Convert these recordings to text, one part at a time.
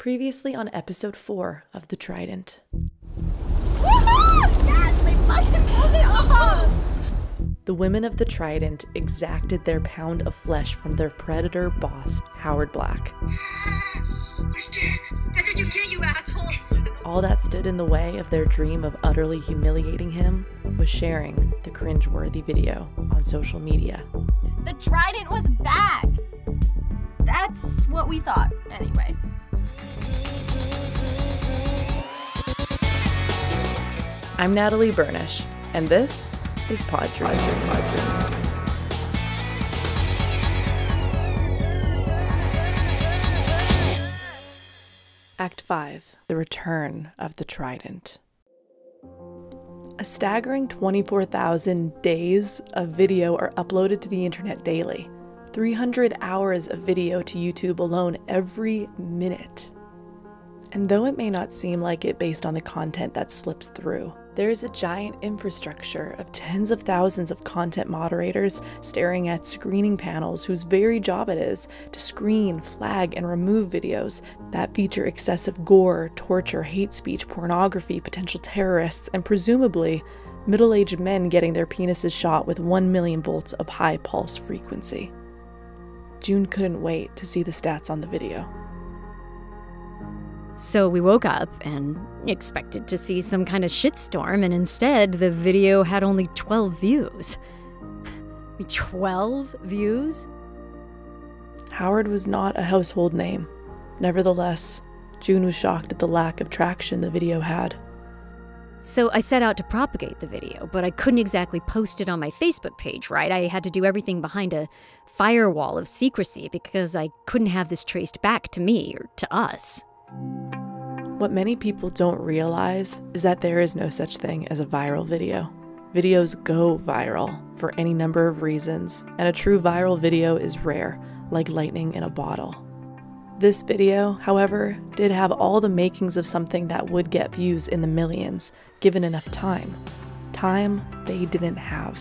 Previously on episode 4 of The Trident. The women of the Trident exacted their pound of flesh from their predator boss, Howard Black. That's what you get, you asshole. All that stood in the way of their dream of utterly humiliating him was sharing the cringeworthy video on social media. The trident was back. That's what we thought, anyway. I'm Natalie Burnish, and this is Pod Dreams. Act 5 The Return of the Trident. A staggering 24,000 days of video are uploaded to the internet daily. 300 hours of video to YouTube alone every minute. And though it may not seem like it based on the content that slips through, there is a giant infrastructure of tens of thousands of content moderators staring at screening panels whose very job it is to screen, flag, and remove videos that feature excessive gore, torture, hate speech, pornography, potential terrorists, and presumably middle aged men getting their penises shot with 1 million volts of high pulse frequency. June couldn't wait to see the stats on the video. So we woke up and expected to see some kind of shitstorm, and instead, the video had only 12 views. 12 views? Howard was not a household name. Nevertheless, June was shocked at the lack of traction the video had. So I set out to propagate the video, but I couldn't exactly post it on my Facebook page, right? I had to do everything behind a firewall of secrecy because I couldn't have this traced back to me or to us. What many people don't realize is that there is no such thing as a viral video. Videos go viral for any number of reasons, and a true viral video is rare, like lightning in a bottle. This video, however, did have all the makings of something that would get views in the millions, given enough time. Time they didn't have.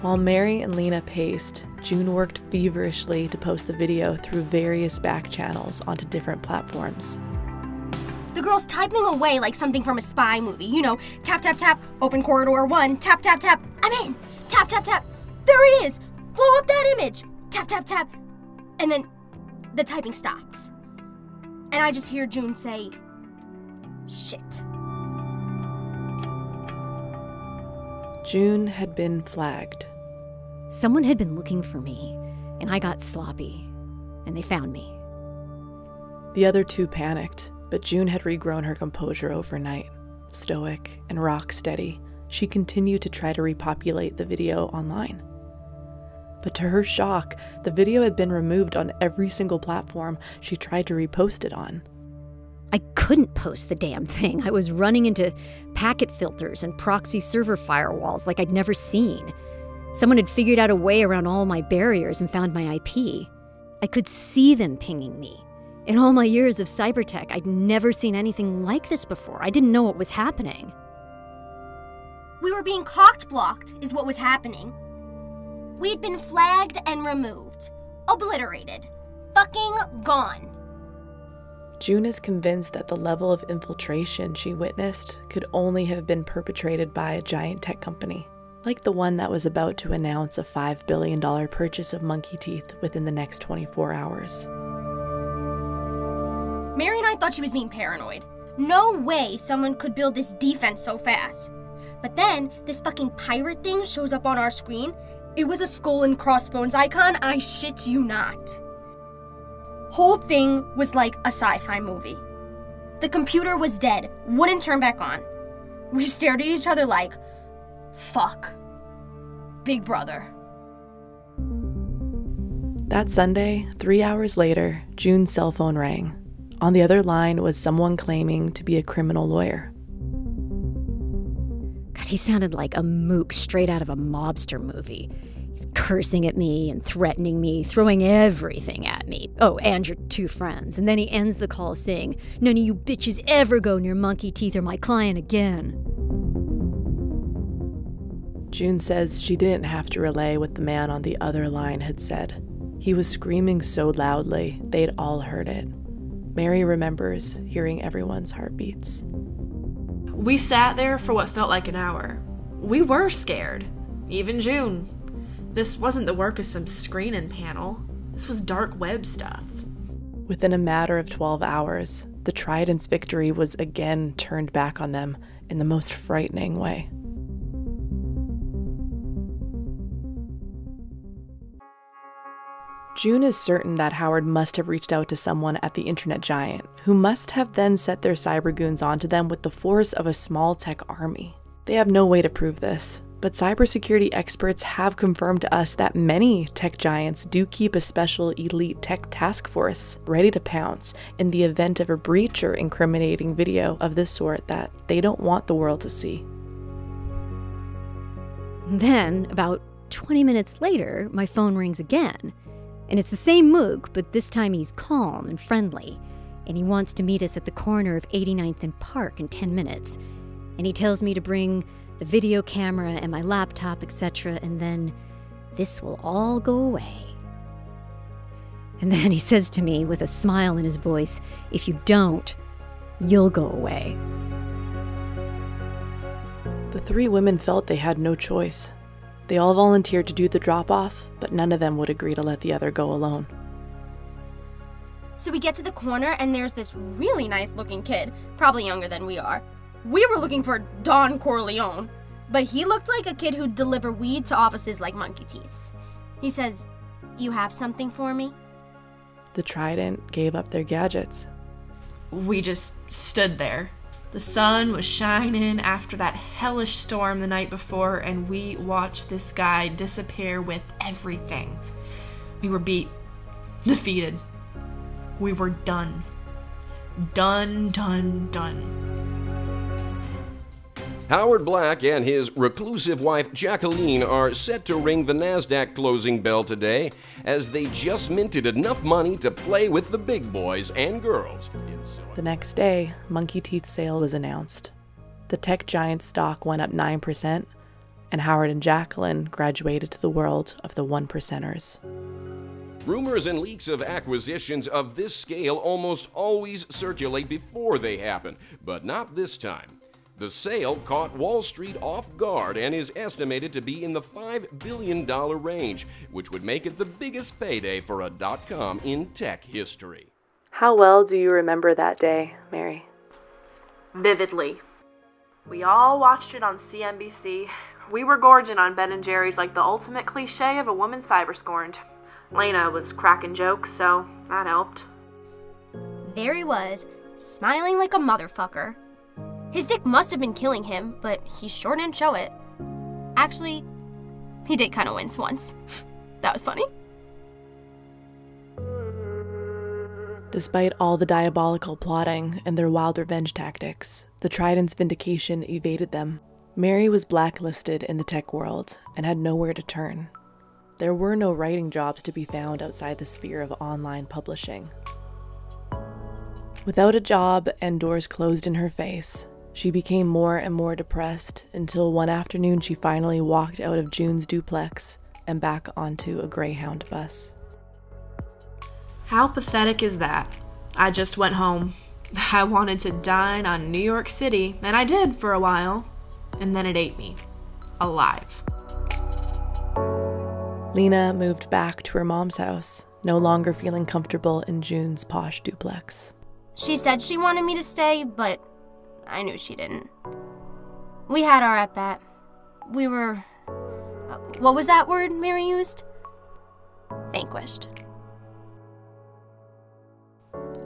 While Mary and Lena paced, June worked feverishly to post the video through various back channels onto different platforms. The girl's typing away like something from a spy movie. You know, tap, tap, tap, open corridor one, tap, tap, tap, I'm in. Tap, tap, tap, there he is. Blow up that image. Tap, tap, tap. And then the typing stops. And I just hear June say, shit. June had been flagged. Someone had been looking for me, and I got sloppy, and they found me. The other two panicked, but June had regrown her composure overnight. Stoic and rock steady, she continued to try to repopulate the video online. But to her shock, the video had been removed on every single platform she tried to repost it on. I couldn't post the damn thing. I was running into packet filters and proxy server firewalls like I'd never seen. Someone had figured out a way around all my barriers and found my IP. I could see them pinging me. In all my years of cybertech, I'd never seen anything like this before. I didn't know what was happening. We were being cocked blocked, is what was happening. We'd been flagged and removed, obliterated, fucking gone. June is convinced that the level of infiltration she witnessed could only have been perpetrated by a giant tech company like the one that was about to announce a $5 billion purchase of monkey teeth within the next 24 hours. Mary and I thought she was being paranoid. No way someone could build this defense so fast. But then, this fucking pirate thing shows up on our screen. It was a skull and crossbones icon, I shit you not. Whole thing was like a sci fi movie. The computer was dead, wouldn't turn back on. We stared at each other like, Fuck. Big brother. That Sunday, three hours later, June's cell phone rang. On the other line was someone claiming to be a criminal lawyer. God, he sounded like a mook straight out of a mobster movie. He's cursing at me and threatening me, throwing everything at me. Oh, and your two friends. And then he ends the call saying, None of you bitches ever go near Monkey Teeth or my client again. June says she didn't have to relay what the man on the other line had said. He was screaming so loudly, they'd all heard it. Mary remembers hearing everyone's heartbeats. We sat there for what felt like an hour. We were scared. Even June. This wasn't the work of some screening panel. This was dark web stuff. Within a matter of 12 hours, the Trident's victory was again turned back on them in the most frightening way. June is certain that Howard must have reached out to someone at the internet giant, who must have then set their cyber goons onto them with the force of a small tech army. They have no way to prove this, but cybersecurity experts have confirmed to us that many tech giants do keep a special elite tech task force ready to pounce in the event of a breach or incriminating video of this sort that they don't want the world to see. Then, about 20 minutes later, my phone rings again. And it's the same mook, but this time he's calm and friendly. And he wants to meet us at the corner of 89th and Park in 10 minutes. And he tells me to bring the video camera and my laptop, etc., and then this will all go away. And then he says to me with a smile in his voice, If you don't, you'll go away. The three women felt they had no choice. They all volunteered to do the drop off, but none of them would agree to let the other go alone. So we get to the corner, and there's this really nice looking kid, probably younger than we are. We were looking for Don Corleone, but he looked like a kid who'd deliver weed to offices like Monkey Teeth. He says, You have something for me? The Trident gave up their gadgets. We just stood there, the sun was shining after that hellish storm the night before, and we watched this guy disappear with everything. We were beat, defeated. We were done. Done, done, done. Howard Black and his reclusive wife Jacqueline are set to ring the NASDAQ closing bell today as they just minted enough money to play with the big boys and girls. The next day, Monkey Teeth sale was announced. The tech giant stock went up 9%, and Howard and Jacqueline graduated to the world of the one percenters. Rumors and leaks of acquisitions of this scale almost always circulate before they happen, but not this time. The sale caught Wall Street off guard and is estimated to be in the $5 billion range, which would make it the biggest payday for a dot com in tech history. How well do you remember that day, Mary? Vividly. We all watched it on CNBC. We were gorging on Ben and Jerry's like the ultimate cliche of a woman cyber scorned. Lena was cracking jokes, so that helped. There he was, smiling like a motherfucker, his dick must have been killing him, but he sure didn't show it. Actually, he did kind of wince once. that was funny. Despite all the diabolical plotting and their wild revenge tactics, the Trident's vindication evaded them. Mary was blacklisted in the tech world and had nowhere to turn. There were no writing jobs to be found outside the sphere of online publishing. Without a job and doors closed in her face, she became more and more depressed until one afternoon she finally walked out of June's duplex and back onto a Greyhound bus. How pathetic is that? I just went home. I wanted to dine on New York City, and I did for a while, and then it ate me. Alive. Lena moved back to her mom's house, no longer feeling comfortable in June's posh duplex. She said she wanted me to stay, but I knew she didn't. We had our at bat. We were. Uh, what was that word Mary used? Vanquished.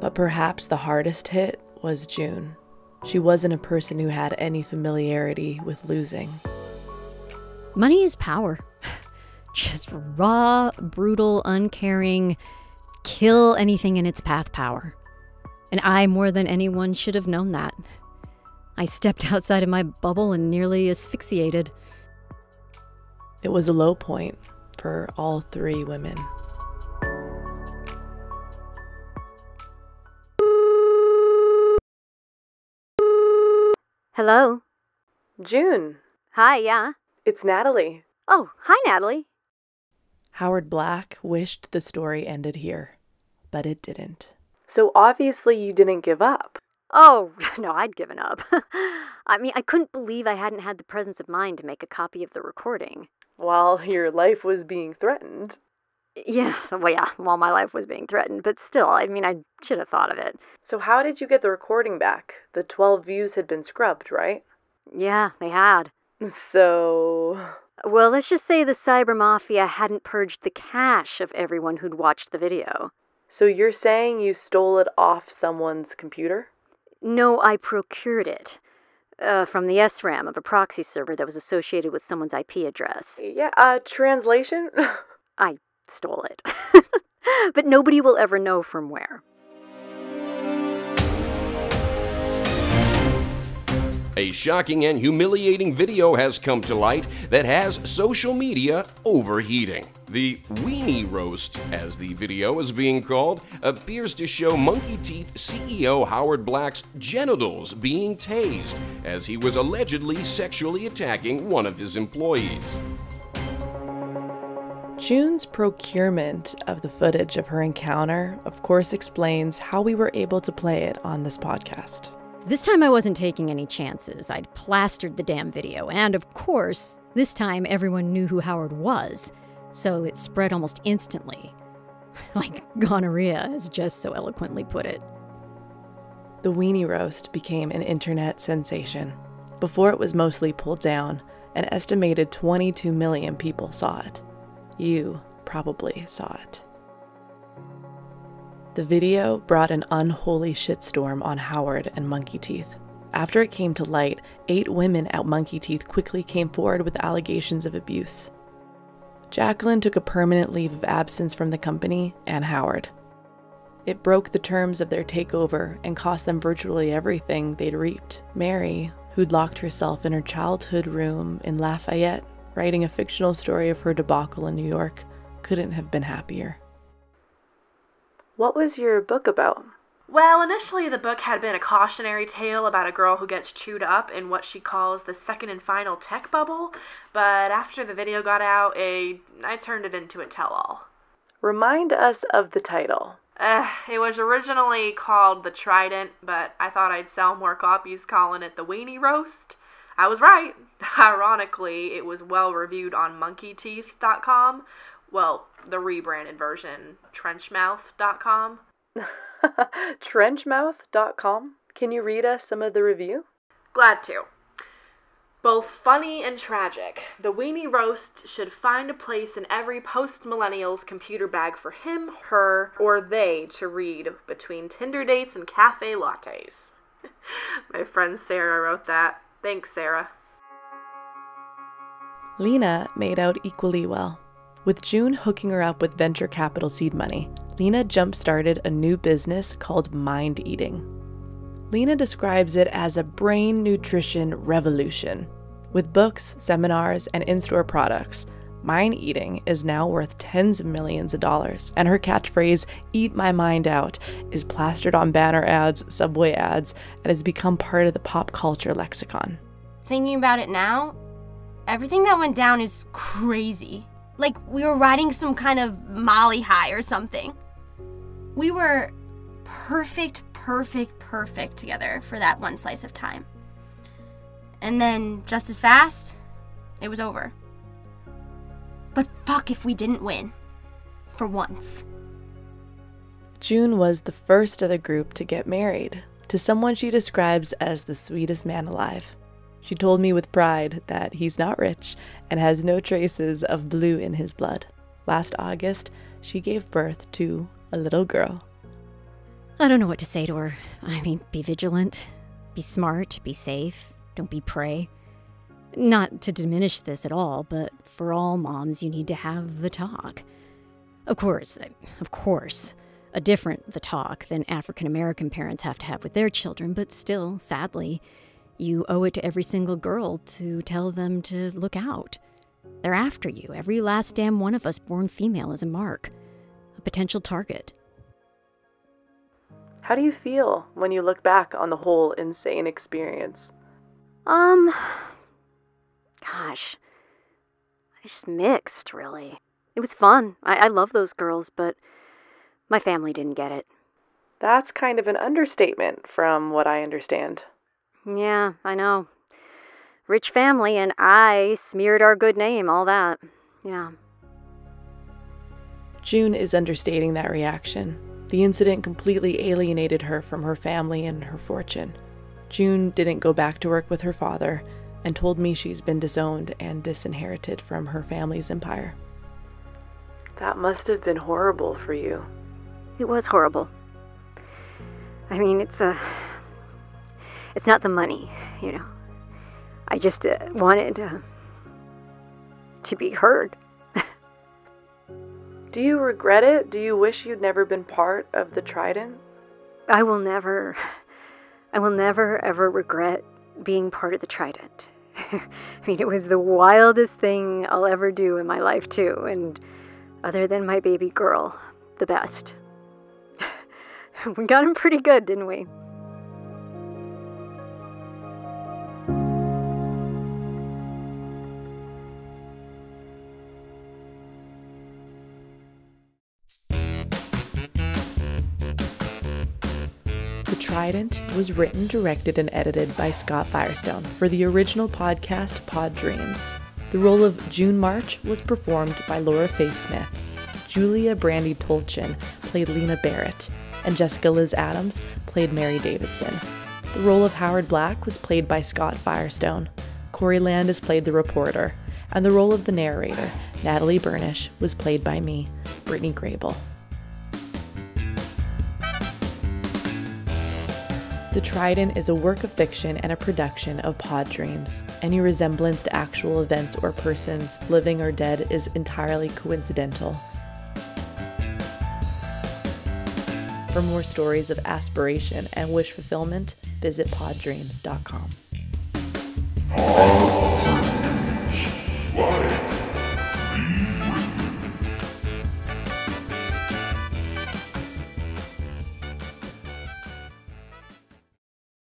But perhaps the hardest hit was June. She wasn't a person who had any familiarity with losing. Money is power. Just raw, brutal, uncaring, kill anything in its path power. And I, more than anyone, should have known that. I stepped outside of my bubble and nearly asphyxiated. It was a low point for all three women. Hello? June, Hi, yeah. it's Natalie. Oh, hi, Natalie. Howard Black wished the story ended here, but it didn't. So obviously you didn't give up. Oh, no, I'd given up. I mean, I couldn't believe I hadn't had the presence of mind to make a copy of the recording. While your life was being threatened. Yeah, well, yeah, while my life was being threatened, but still, I mean, I should have thought of it. So, how did you get the recording back? The 12 views had been scrubbed, right? Yeah, they had. So. Well, let's just say the Cyber Mafia hadn't purged the cache of everyone who'd watched the video. So, you're saying you stole it off someone's computer? No, I procured it. Uh, from the SRAM of a proxy server that was associated with someone's IP address. Yeah, uh, translation? I stole it. but nobody will ever know from where. A shocking and humiliating video has come to light that has social media overheating. The Weenie Roast, as the video is being called, appears to show Monkey Teeth CEO Howard Black's genitals being tased as he was allegedly sexually attacking one of his employees. June's procurement of the footage of her encounter, of course, explains how we were able to play it on this podcast. This time I wasn't taking any chances. I'd plastered the damn video, and of course, this time everyone knew who Howard was, so it spread almost instantly. like gonorrhea, as Jess so eloquently put it. The Weenie Roast became an internet sensation. Before it was mostly pulled down, an estimated 22 million people saw it. You probably saw it. The video brought an unholy shitstorm on Howard and Monkey Teeth. After it came to light, eight women at Monkey Teeth quickly came forward with allegations of abuse. Jacqueline took a permanent leave of absence from the company and Howard. It broke the terms of their takeover and cost them virtually everything they'd reaped. Mary, who'd locked herself in her childhood room in Lafayette, writing a fictional story of her debacle in New York, couldn't have been happier. What was your book about? Well, initially the book had been a cautionary tale about a girl who gets chewed up in what she calls the second and final tech bubble, but after the video got out, a, I turned it into a tell all. Remind us of the title. Uh, it was originally called The Trident, but I thought I'd sell more copies calling it The Weenie Roast. I was right. Ironically, it was well reviewed on monkeyteeth.com. Well, the rebranded version, trenchmouth.com. trenchmouth.com? Can you read us some of the review? Glad to. Both funny and tragic, the Weenie Roast should find a place in every post millennial's computer bag for him, her, or they to read between Tinder dates and cafe lattes. My friend Sarah wrote that. Thanks, Sarah. Lena made out equally well. With June hooking her up with venture capital seed money, Lena jump started a new business called Mind Eating. Lena describes it as a brain nutrition revolution. With books, seminars, and in store products, Mind Eating is now worth tens of millions of dollars, and her catchphrase, Eat My Mind Out, is plastered on banner ads, subway ads, and has become part of the pop culture lexicon. Thinking about it now, everything that went down is crazy. Like we were riding some kind of Molly high or something. We were perfect, perfect, perfect together for that one slice of time. And then, just as fast, it was over. But fuck if we didn't win. For once. June was the first of the group to get married to someone she describes as the sweetest man alive. She told me with pride that he's not rich and has no traces of blue in his blood. Last August, she gave birth to a little girl. I don't know what to say to her. I mean, be vigilant, be smart, be safe, don't be prey. Not to diminish this at all, but for all moms, you need to have the talk. Of course, of course, a different the talk than African American parents have to have with their children, but still, sadly, you owe it to every single girl to tell them to look out. They're after you. Every last damn one of us born female is a mark, a potential target. How do you feel when you look back on the whole insane experience? Um, gosh, I just mixed, really. It was fun. I, I love those girls, but my family didn't get it. That's kind of an understatement from what I understand. Yeah, I know. Rich family, and I smeared our good name, all that. Yeah. June is understating that reaction. The incident completely alienated her from her family and her fortune. June didn't go back to work with her father and told me she's been disowned and disinherited from her family's empire. That must have been horrible for you. It was horrible. I mean, it's a. It's not the money, you know. I just uh, wanted uh, to be heard. Do you regret it? Do you wish you'd never been part of the Trident? I will never. I will never ever regret being part of the Trident. I mean, it was the wildest thing I'll ever do in my life, too, and other than my baby girl, the best. we got him pretty good, didn't we? The Trident was written, directed, and edited by Scott Firestone for the original podcast Pod Dreams. The role of June March was performed by Laura Faye Smith. Julia Brandy Tolchin played Lena Barrett, and Jessica Liz Adams played Mary Davidson. The role of Howard Black was played by Scott Firestone. Corey Landis played the reporter, and the role of the narrator, Natalie Burnish, was played by me, Brittany Grable. The Trident is a work of fiction and a production of Pod Dreams. Any resemblance to actual events or persons, living or dead, is entirely coincidental. For more stories of aspiration and wish fulfillment, visit poddreams.com.